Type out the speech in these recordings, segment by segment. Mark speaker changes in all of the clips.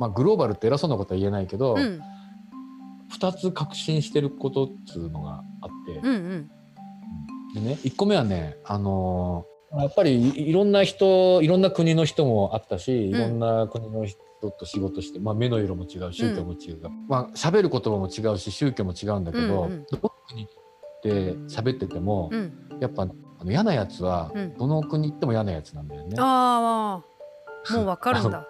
Speaker 1: まあ、グローバルって偉そうなことは言えないけど、
Speaker 2: うん。
Speaker 1: 2つ確信してることっつうのがあって、
Speaker 2: うんうん。
Speaker 1: でね1個目はね、あのーやっぱりいいろんな人いろんな国の人もあったしいろんな国の人と仕事して、まあ、目の色も違う宗教も違う、まあ喋る言葉も違うし宗教も違うんだけど、
Speaker 2: うんうん。
Speaker 1: どの国で喋ってても、
Speaker 2: うん。
Speaker 1: やっぱあの嫌なやつは
Speaker 2: うん。
Speaker 1: どの国行っても嫌なやつなんだよね。
Speaker 2: ああもう わかるんだ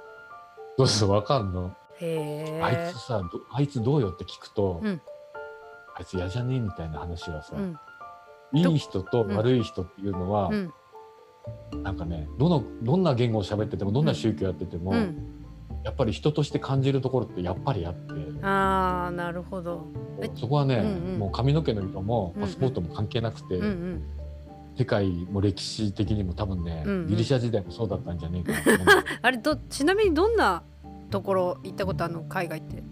Speaker 1: どうそうわかんの、
Speaker 2: へ
Speaker 1: あい
Speaker 2: え
Speaker 1: つさどあいつどうよって聞くと、
Speaker 2: うん。
Speaker 1: あいつ嫌じゃねえみたいな話はさ、
Speaker 2: うん。
Speaker 1: いい人と悪い人っていうのは、
Speaker 2: うん。
Speaker 1: なんかねどのどんな言語を喋っててもどんな宗教やってても、
Speaker 2: うん。
Speaker 1: やっぱり人として感じるところってやっぱりあって。
Speaker 2: ああなるほど。え
Speaker 1: そこはね、
Speaker 2: うんうん。
Speaker 1: もう髪の毛の色もパスポートも関係なくて、
Speaker 2: うんうん
Speaker 1: 世界も歴史的にも多分ね、
Speaker 2: うんうん。
Speaker 1: ギリシャ時代もそうだったんじゃねえかな
Speaker 2: あれどちなみにどんなところ行ったことあるの海外って？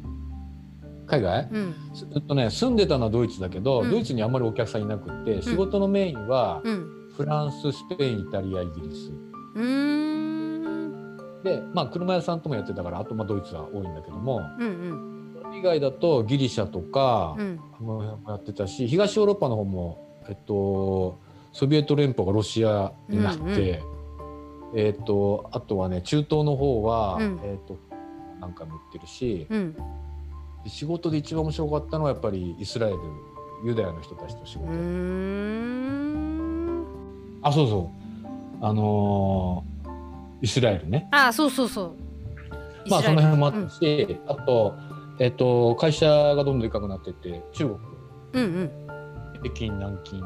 Speaker 1: 海外？
Speaker 2: うん。
Speaker 1: すえっとね住んでたのはドイツだけど、
Speaker 2: うん。
Speaker 1: ドイツにあんまりお客さんいなくって仕事のメインは
Speaker 2: うん。
Speaker 1: フランススペインイタリアイギリス。
Speaker 2: うーん。
Speaker 1: でまあ車屋さんともやってたからあとまあドイツは多いんだけども
Speaker 2: うん
Speaker 1: それ以外だとギリシャとか、
Speaker 2: うんうん。
Speaker 1: あの辺もやってたし東ヨーロッパの方も、えっと、ソビエト連邦がロシアになって、
Speaker 2: うんうん。
Speaker 1: えっと、あとはね中東の方は、
Speaker 2: うん。
Speaker 1: えっと、なんかも売ってるし、
Speaker 2: うん。
Speaker 1: で仕事で一番面白かったのはやっぱりイスラエルユダヤの人たちと仕事、
Speaker 2: うーん。
Speaker 1: あそうそう。あのーイスラエルね。
Speaker 2: あそうそうそう。
Speaker 1: まあその辺もあったし、あと,、えっと会社がどんどんでかくなってって中国。
Speaker 2: うんうん。
Speaker 1: 北京南京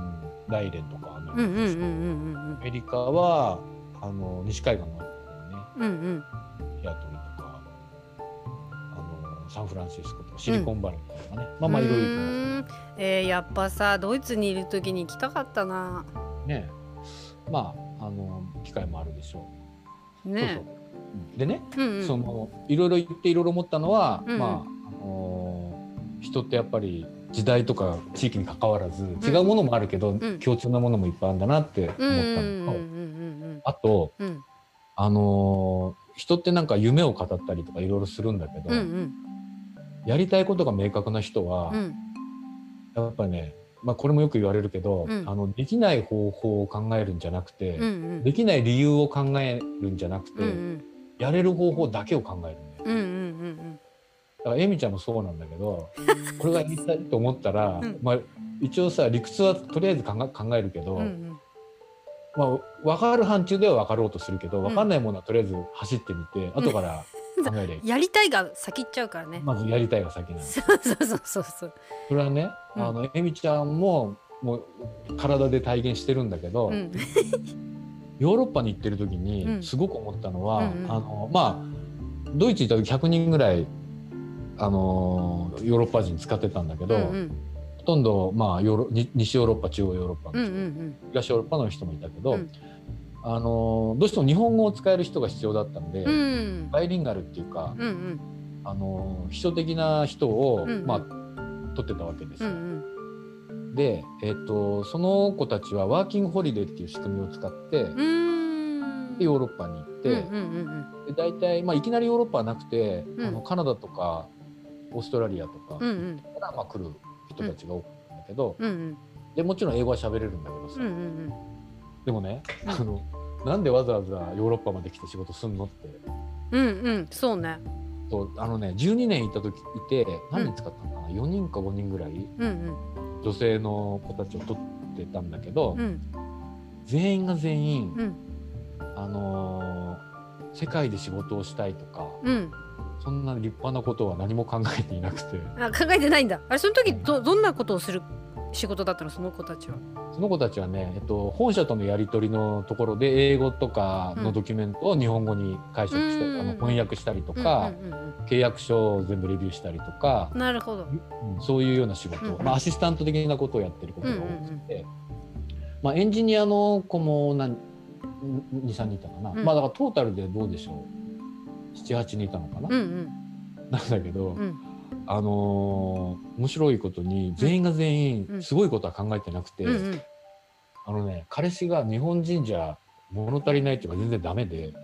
Speaker 1: 大連とかアメリカはあの西海岸のね
Speaker 2: うんうんうん。
Speaker 1: シアトルとかあのサンフランシスコとかシリコンバレーとかね、まあまあいろいうろ
Speaker 2: えー、やっぱさドイツにいる時に行きたかったな。
Speaker 1: ね。まああの機会もあるでしょう。
Speaker 2: ね。
Speaker 1: でね、
Speaker 2: うんうん。
Speaker 1: そのいろいろ言っていろいろ思ったのは、
Speaker 2: うん。
Speaker 1: まああの人ってやっぱり時代とか地域に関わらず、違うものもあるけど、
Speaker 2: ん。
Speaker 1: 共通なものもいっぱいあるんだなって思った
Speaker 2: うんうん
Speaker 1: のと、
Speaker 2: うん
Speaker 1: あと
Speaker 2: うん。うん
Speaker 1: あの人ってなんか夢を語ったりとかいろいろするんだけど、
Speaker 2: うんうん。
Speaker 1: やりたいことが明確な人は、
Speaker 2: うん。
Speaker 1: やっぱりね、まあ、これもよく言われるけど、
Speaker 2: うん。
Speaker 1: あのできない方法を考えるんじゃなくて、
Speaker 2: うんうん。
Speaker 1: できない理由を考えるんじゃなくて、
Speaker 2: うんうん。
Speaker 1: やれる方法だけを考えるんだよ。
Speaker 2: うんうんうん
Speaker 1: だからエミちゃんもそうなんだけどこれがやりたいと思ったら、
Speaker 2: うん。
Speaker 1: まあ、一応さ理屈はとりあえず考え考えるけど、
Speaker 2: うんうん。
Speaker 1: まあ、分かる範疇では分かろうとするけど
Speaker 2: ん。
Speaker 1: 分かんないものはとりあえず走ってみて、後から考えりゃいい。
Speaker 2: やりたいが先行っちゃうからね。
Speaker 1: まずやりたいが先なんです。
Speaker 2: そうそうそうそう。そ
Speaker 1: れはね、
Speaker 2: うん。
Speaker 1: あのエミちゃんももう体で体現してるんだけど、
Speaker 2: うん。
Speaker 1: ヨーロッパに行ってる時
Speaker 2: うん。
Speaker 1: にすごく思ったのは、
Speaker 2: うんうん。
Speaker 1: あのまあドイツ行った時100人ぐらいあのヨーロッパ人使ってたんだけど、
Speaker 2: うんうん。
Speaker 1: ほとんど、まあ、ヨーロに西ヨーロッパ中央ヨーロッパ
Speaker 2: うんう
Speaker 1: の人、
Speaker 2: ん。
Speaker 1: 東ヨーロッパの人もいたけど、
Speaker 2: うん。
Speaker 1: あのどうしても日本語を使える人が必要だったんで、
Speaker 2: うん。うん
Speaker 1: バイリンガルっていうか、
Speaker 2: うんうん。
Speaker 1: あの秘書的な人を、
Speaker 2: うん
Speaker 1: まあ、取ってたわけです
Speaker 2: う
Speaker 1: よ。
Speaker 2: ん。
Speaker 1: で、えっとその子たちはワーキングホリデーっていう仕組みを使って、
Speaker 2: うんうん。
Speaker 1: でヨーロッパに行って、
Speaker 2: うんうんうん。
Speaker 1: で大体、まあ、いきなりヨーロッパはなくて、
Speaker 2: うん。
Speaker 1: あのカナダとかオーストラリアとか
Speaker 2: うんうん。
Speaker 1: から、まあ、来る人たちが多かったんだけど、
Speaker 2: うん。うん
Speaker 1: でもちろん英語は喋れるんだけどさ、
Speaker 2: うんうん
Speaker 1: でもね、
Speaker 2: うん。
Speaker 1: あのなんでわざわざヨーロッパまで来て仕事すんのって。
Speaker 2: うんうん。そうね。
Speaker 1: そうあのね12年いた時いて何人使ったのかな、4人か5人ぐらい
Speaker 2: うん
Speaker 1: 女性の子たちを取ってたんだけど、
Speaker 2: うんうん。
Speaker 1: 全員が全員、
Speaker 2: うん。
Speaker 1: あのー世界で仕事をしたいとか
Speaker 2: うん
Speaker 1: そんな立派なことは何も考えていなくて。
Speaker 2: あ考えてないんだ。あれその時どどんなことをする仕事だったの？その子たちは。
Speaker 1: その子たちはね、えっと、本社とのやり取りのところで英語とかのドキュメントを日本語に解釈したり、
Speaker 2: うん。
Speaker 1: あの翻訳したりとか、
Speaker 2: うんうんうん
Speaker 1: 契約書を全部レビューしたりとか、
Speaker 2: うんなるほど。
Speaker 1: うんそういうような仕事、
Speaker 2: うん
Speaker 1: まあ、アシスタント的なことをやってることが多くて、まあ、エンジニアの子も何23人いたかな、
Speaker 2: うん。
Speaker 1: まあだからトータルでどうでしょう？78人いたのかな、
Speaker 2: うんうん。
Speaker 1: なんだけど、
Speaker 2: うん。
Speaker 1: あのー面白いことに全員が全
Speaker 2: うん。
Speaker 1: 員すごいことは考えてなくて、
Speaker 2: うんうん。
Speaker 1: あのね彼氏が日本人じゃ物足りないっていうか全然ダメで。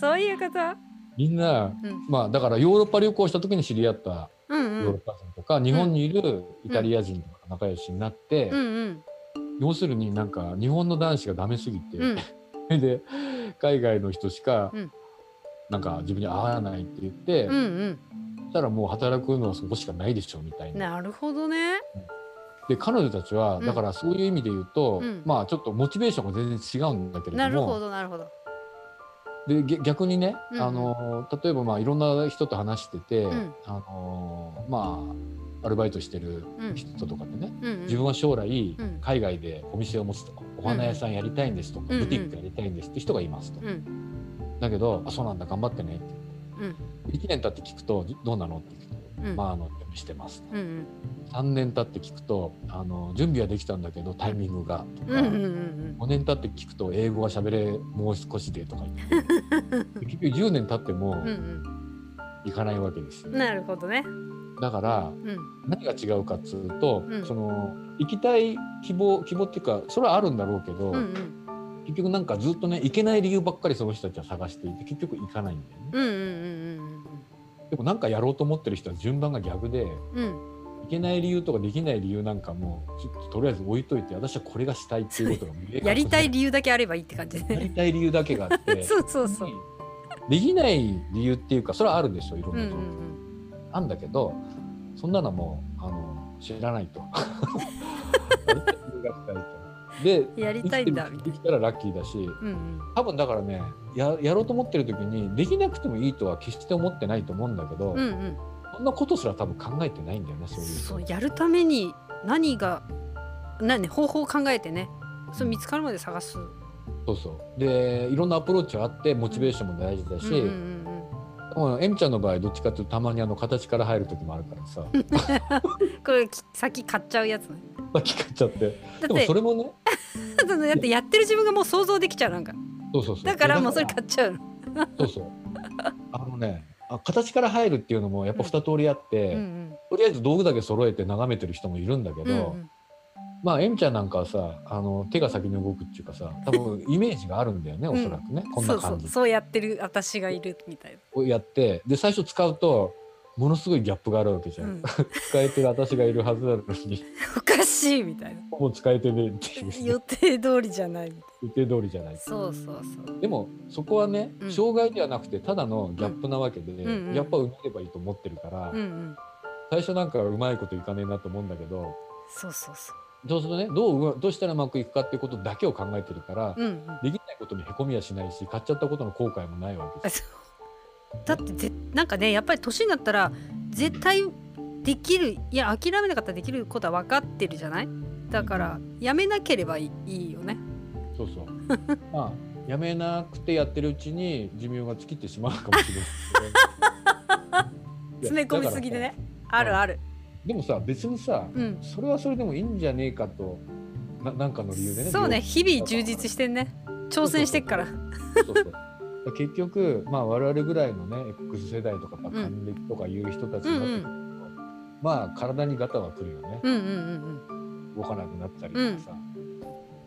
Speaker 2: そういうこと？
Speaker 1: みんな
Speaker 2: うん。
Speaker 1: まあだからヨーロッパ旅行した時に知り合った
Speaker 2: うんうん。
Speaker 1: ヨーロッパ人とか、日本にいるイタリア人とか仲良しになって、
Speaker 2: うんうん。
Speaker 1: 要するになんか日本の男子がダメすぎて、れで海外の人しか
Speaker 2: うん。
Speaker 1: なんか自分に合わないって言って、
Speaker 2: うんうん。
Speaker 1: そしたらもう働くのはそこしかないでしょみたいな。
Speaker 2: なるほどね。
Speaker 1: で彼女たちは
Speaker 2: うん。
Speaker 1: だからそういう意味で言うと、
Speaker 2: うん。
Speaker 1: まあちょっとモチベーションが全然違うんだけれ
Speaker 2: なるほ
Speaker 1: ども
Speaker 2: どなるほど。
Speaker 1: でげ逆にね、
Speaker 2: うん
Speaker 1: あの例えばまあいろんな人と話してて、
Speaker 2: ん。
Speaker 1: あのまあアルバイトしてる
Speaker 2: うん。
Speaker 1: 人とかでね、
Speaker 2: うんうん。
Speaker 1: 自分は将来
Speaker 2: うん。
Speaker 1: 海外でお店を持つとか、お花屋さんやりたいんですとか、ブティックやりたいんですって人がいますと、
Speaker 2: うん。
Speaker 1: だけど「あそうなんだ頑張ってね」って
Speaker 2: うん。
Speaker 1: 1年経って聞くと「どうなの?」って聞くと「
Speaker 2: うん。
Speaker 1: まああの準備してます」
Speaker 2: うんうん。
Speaker 1: 3年経って聞くとあの「準備はできたんだけどタイミングが」とか、
Speaker 2: うんうんうん
Speaker 1: 5年経って聞くと「英語は喋れもう少しで」とか言って。結局10年経っても
Speaker 2: うんうん。
Speaker 1: いかないわけですよ、
Speaker 2: うんなるほどね
Speaker 1: だから
Speaker 2: うん。
Speaker 1: 何が違うかっつうと、
Speaker 2: うん。
Speaker 1: その行きたい希望希望っていうかそれはあるんだろうけど、
Speaker 2: うんうん。
Speaker 1: 結局なんかずっとね行けない理由ばっかりその人たちは探していて結局行かないんだよね。
Speaker 2: うんうんうん
Speaker 1: でもなんかやろうと思ってる人は順番が逆で
Speaker 2: うん。うん
Speaker 1: 行けない理由とかできない理由なんかもうちょっととりあえず置いといて私はこれがしたいっていうことが
Speaker 2: やりたい理由だけあればいいって感じ。
Speaker 1: や
Speaker 2: で
Speaker 1: りたい理由だけがあって
Speaker 2: そうそうそう。
Speaker 1: できない理由っていうかそれはあるでしょいろん
Speaker 2: うんう
Speaker 1: なところ、
Speaker 2: ん。
Speaker 1: あんだけどそんなのはもうあの知らないと。で
Speaker 2: うんやりたいんだみたい
Speaker 1: 生きたらラッキーだし
Speaker 2: なうんうん。
Speaker 1: 多分だからねややろうと思ってる時にできなくてもいいとは決して思ってないと思うんだけど、
Speaker 2: うんうん。
Speaker 1: そんなことすら多分考えてないんだよねそういう人
Speaker 2: そうやるために何が何ね方法を考えてね。それ見つかるまで探す。
Speaker 1: そうそう。でいろんなアプローチはあってモチベーションも大事だし、
Speaker 2: うんうんうん
Speaker 1: でもエミちゃんの場合どっちかっていうとたまにあの形から入る時もあるからさ。
Speaker 2: これき先買っちゃうやつね。
Speaker 1: 先買っちゃって。でもそれもね。
Speaker 2: だってやってる自分がもう想像できちゃうなんか。
Speaker 1: そうそうそう。
Speaker 2: だからもうそれ
Speaker 1: だ
Speaker 2: 買っちゃうの。
Speaker 1: そうそう。あのねあ形から入るっていうのもやっぱ二通りあって、
Speaker 2: うん。
Speaker 1: とりあえず道具だけ揃えて眺めてる人もいるんだけど、
Speaker 2: うんうん
Speaker 1: まあエミちゃんなんかはさあの手が先に動くっていうかさ多分イメージがあるんだよね、
Speaker 2: うん。
Speaker 1: おそらくね。こん
Speaker 2: そうそ
Speaker 1: な感じ。
Speaker 2: うそう。やってる私がいるみたいな。
Speaker 1: をやってで最初使うとものすごいギャップがあるわけじゃん、
Speaker 2: うん。
Speaker 1: 使えてる私がいるはずなのに。
Speaker 2: おかしいみたいな。
Speaker 1: もう使えてねえっていう
Speaker 2: 予定通りじゃない
Speaker 1: 予定通りじゃない
Speaker 2: なそうそうそう。
Speaker 1: でもそこはね、
Speaker 2: うん。
Speaker 1: 障害ではなくてただのギャップなわけで、
Speaker 2: うんうん。
Speaker 1: やっぱ埋めればいいと思ってるから、
Speaker 2: うんうん。
Speaker 1: 最初なんかうまいこといかねえなと思うんだけど
Speaker 2: そうそうそう
Speaker 1: そうするとね？どうどうしたらうまくいくかっていうことだけを考えてるから、
Speaker 2: うんうん。
Speaker 1: できないことにへこみはしないし買っちゃったことの後悔もないわけです。
Speaker 2: だってぜなんかねやっぱり年になったら絶対できるいや諦めなかったらできることは分かってるじゃない？だからやめなければいいいいよね。
Speaker 1: そうそう。まあやめなくてやってるうちに寿命が尽きてしまうかもしれない。
Speaker 2: 詰め込みすぎでね。
Speaker 1: ら
Speaker 2: あるある
Speaker 1: でもさ別にさ
Speaker 2: うん。
Speaker 1: それはそれでもいいんじゃねえかとななんかの理由でね
Speaker 2: そうね
Speaker 1: 病
Speaker 2: 日々充実してんね。挑戦してっから。
Speaker 1: そうそう結局、まあ、我々ぐらいのね X 世代とか還暦とかいう人たちになってくると、まあ体にガタはくるよね、
Speaker 2: うんうんうん
Speaker 1: 動かなくなったりとかさ、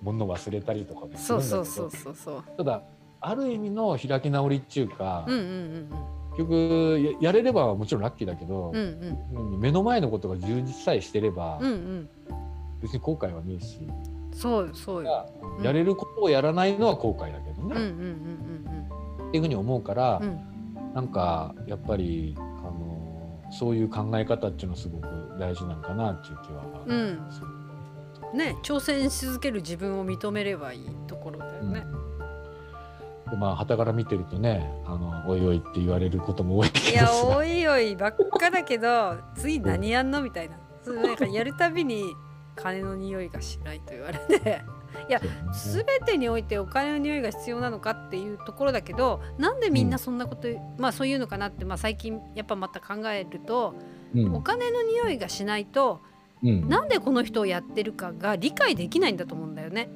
Speaker 1: 物忘れたりとかも
Speaker 2: うん
Speaker 1: す
Speaker 2: そうそう
Speaker 1: るんだけど。
Speaker 2: そうそうそう
Speaker 1: ただある意味の開き直りっていうか、
Speaker 2: うんうん
Speaker 1: 結局ややれればもちろんラッキーだけど
Speaker 2: うんう、ん。
Speaker 1: 目の前のことが充実さえしてれば、
Speaker 2: うんうん。うん
Speaker 1: 別に後悔はねえし、
Speaker 2: そうよそうよ。うん。
Speaker 1: やれることをやらないのは後悔だけどね、
Speaker 2: うんうんうん
Speaker 1: っていうふうに思うから、
Speaker 2: うん。うん
Speaker 1: なんかやっぱりあのそういう考え方っていうのはすごく大事なんかなっていう気は
Speaker 2: うん。ね挑戦し続ける自分を認めればいいところだよね
Speaker 1: でまあ傍から見てるとねあのおいおいって言われることも多いけど
Speaker 2: いや
Speaker 1: さ
Speaker 2: おいおいばっかだけど次何やんのみたいな。そうなんかやるたびに金の匂いがしないと言われて。いや
Speaker 1: ね。
Speaker 2: 全てにおいてお金の匂いが必要なのかっていうところだけどなんでみんなそんなこと、まあそういうのかなって、まあ、最近やっぱまた考えると、
Speaker 1: うん。
Speaker 2: お金の匂いがしないと
Speaker 1: うん。
Speaker 2: なんでこの人をやってるかが理解できないんだと思うんだよね。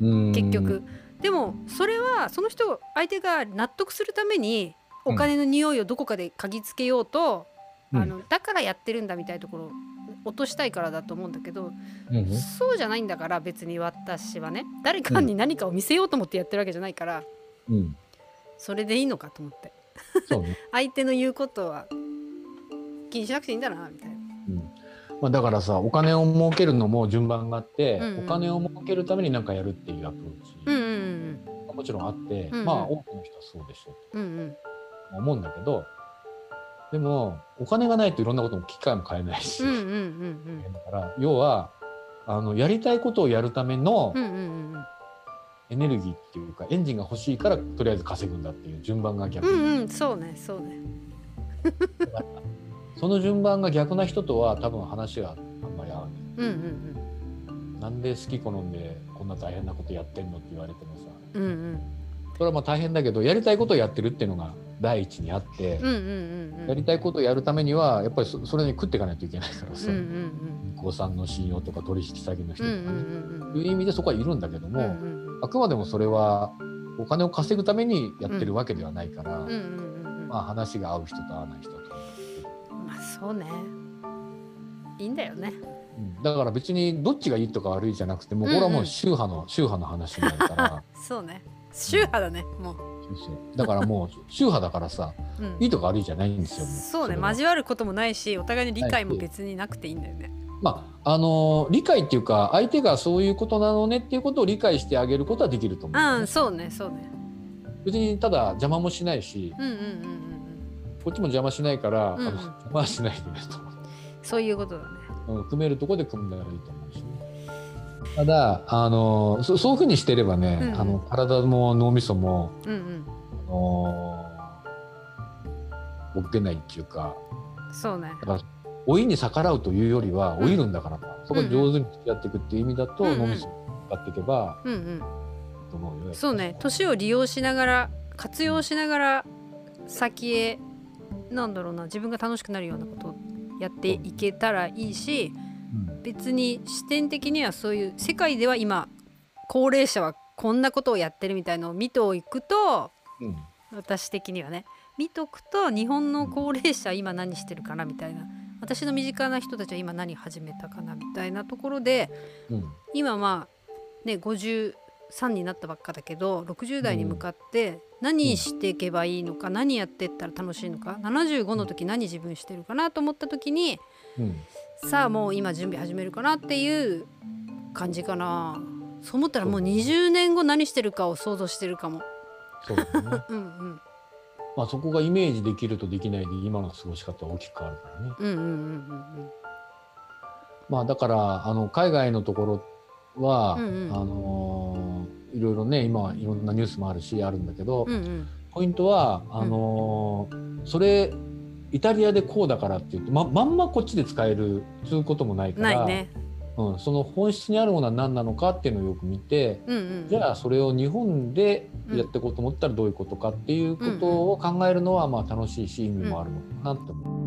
Speaker 1: うん。
Speaker 2: 結局。でもそれはその人相手が納得するためにお金の匂いをどこかで嗅ぎつけようと、
Speaker 1: うん。
Speaker 2: あのだからやってるんだみたいなところを落としたいからだと思うんだけど、
Speaker 1: うん
Speaker 2: そうじゃないんだから別に私はね誰かに何かを見せようと思ってやってるわけじゃないから、
Speaker 1: うん。
Speaker 2: それでいいのかと思って。
Speaker 1: ね、
Speaker 2: 相手の言うことは気にしなくていいんだなみたいな。
Speaker 1: うん。まあ、だからさお金を儲けるのも順番があって、
Speaker 2: うんうん。
Speaker 1: お金を儲けるために何かやるっていうアプローチ、
Speaker 2: うんうん
Speaker 1: もちろんあって、
Speaker 2: うんうん。
Speaker 1: まあ多くの人はそうでしょう
Speaker 2: うんうん。
Speaker 1: と思うんだけどでもお金がないといろんなことも機会も変えないし、
Speaker 2: うんうんうんうん。
Speaker 1: だから要はあのやりたいことをやるための
Speaker 2: うんうんうん
Speaker 1: エネルギーっていうかエンジンが欲しいからとりあえず稼ぐんだっていう順番が逆。に、
Speaker 2: うんうん。そうねそうね。
Speaker 1: その順番が逆な人とは多分話があんまり合わない。
Speaker 2: うんうん。
Speaker 1: なんで好き好んでこんな大変なことやってんのって言われてもさ
Speaker 2: うんうん。うん
Speaker 1: それはまあ大変だけどやりたいことをやってるっていうのが第一にあって
Speaker 2: うんう、んうんうん。
Speaker 1: やりたいことをやるためにはやっぱりそそれに食っていかないといけないからさ、
Speaker 2: うんうん
Speaker 1: 銀行さんの信用とか取引先の人
Speaker 2: うん
Speaker 1: とかね、
Speaker 2: うんうんうん
Speaker 1: いう意味でそこはいるんだけども、
Speaker 2: うんうん
Speaker 1: あくまでもそれはお金を稼ぐためにやってるわけではないから、
Speaker 2: うんうんうんうん。
Speaker 1: まあ話が合う人と合わない人と、
Speaker 2: まあそうね。いいんだよね。
Speaker 1: うんだから別にどっちがいいとか悪いじゃなくてもうこれはもう宗派の、宗派の話になるから。
Speaker 2: そうね。宗派だね。もう、
Speaker 1: だからもう宗派だからさ
Speaker 2: うん。
Speaker 1: いいとか悪いじゃないんですよ。も
Speaker 2: そうね。交わることもないしお互いの理解も別になくていいんだよね。
Speaker 1: まああの理解っていうか相手がそういうことなのねっていうことを理解してあげることはできると思う、
Speaker 2: うんそうねそうね。
Speaker 1: 別にただ邪魔もしないし
Speaker 2: うんうんうんうんうん。
Speaker 1: こっちも邪魔しないから、
Speaker 2: うんうん。
Speaker 1: あの邪魔はしないでね
Speaker 2: そういうことだね。
Speaker 1: と、うん、組めるとこで組んだらいいと思うし。ね。ただあのそそういうふうにしてればね、
Speaker 2: うんうん。
Speaker 1: あの体も脳みそも
Speaker 2: うんうん。
Speaker 1: あのボケないっていうか。
Speaker 2: そうね。
Speaker 1: だから老いに逆らうというよりは
Speaker 2: うん。
Speaker 1: 老いるんだから、そこ上手に付き合っていくっていう意味だと、
Speaker 2: うんうん。
Speaker 1: 脳みそを使っていけば
Speaker 2: うんうん。
Speaker 1: と思うよ。
Speaker 2: そうね。年を利用しながら活用しながら先へなんだろうな自分が楽しくなるようなことをやっていけたらいいし
Speaker 1: うん。
Speaker 2: 別に視点的にはそういう世界では今高齢者はこんなことをやってるみたいのを見ておくと
Speaker 1: うん。
Speaker 2: 私的にはね見とくと日本の高齢者は今何してるかなみたいな私の身近な人たちは今何始めたかなみたいなところで
Speaker 1: うん。
Speaker 2: 今まあね53になったばっかだけど60代に向かって何していけばいいのか、何やってったら楽しいのか75の時何自分してるかなと思った時に
Speaker 1: うん
Speaker 2: さあもう今準備始めるかなっていう感じかな。そう思ったらもう20年後何してるかを想像してるかも。
Speaker 1: そうだね。
Speaker 2: うんうん。
Speaker 1: まあそこがイメージできるとできないで今の過ごし方は大きく変わるからね。
Speaker 2: うんうんうんうん。
Speaker 1: まあだからあの海外のところは、
Speaker 2: うんうん。
Speaker 1: あのーいろいろね今はいろんなニュースもあるしあるんだけど、
Speaker 2: うんうん。
Speaker 1: ポイントはあのーそれイタリアでこうだからって言ってままんまこっちで使えるそういうこともないから
Speaker 2: ないね。
Speaker 1: うん、その本質にあるものは何なのかっていうのをよく見て
Speaker 2: うんうん。
Speaker 1: じゃあそれを日本でやっていこうと思ったらどういうことかっていうことを考えるのはまあ楽しいし意味もあるのかなって思う。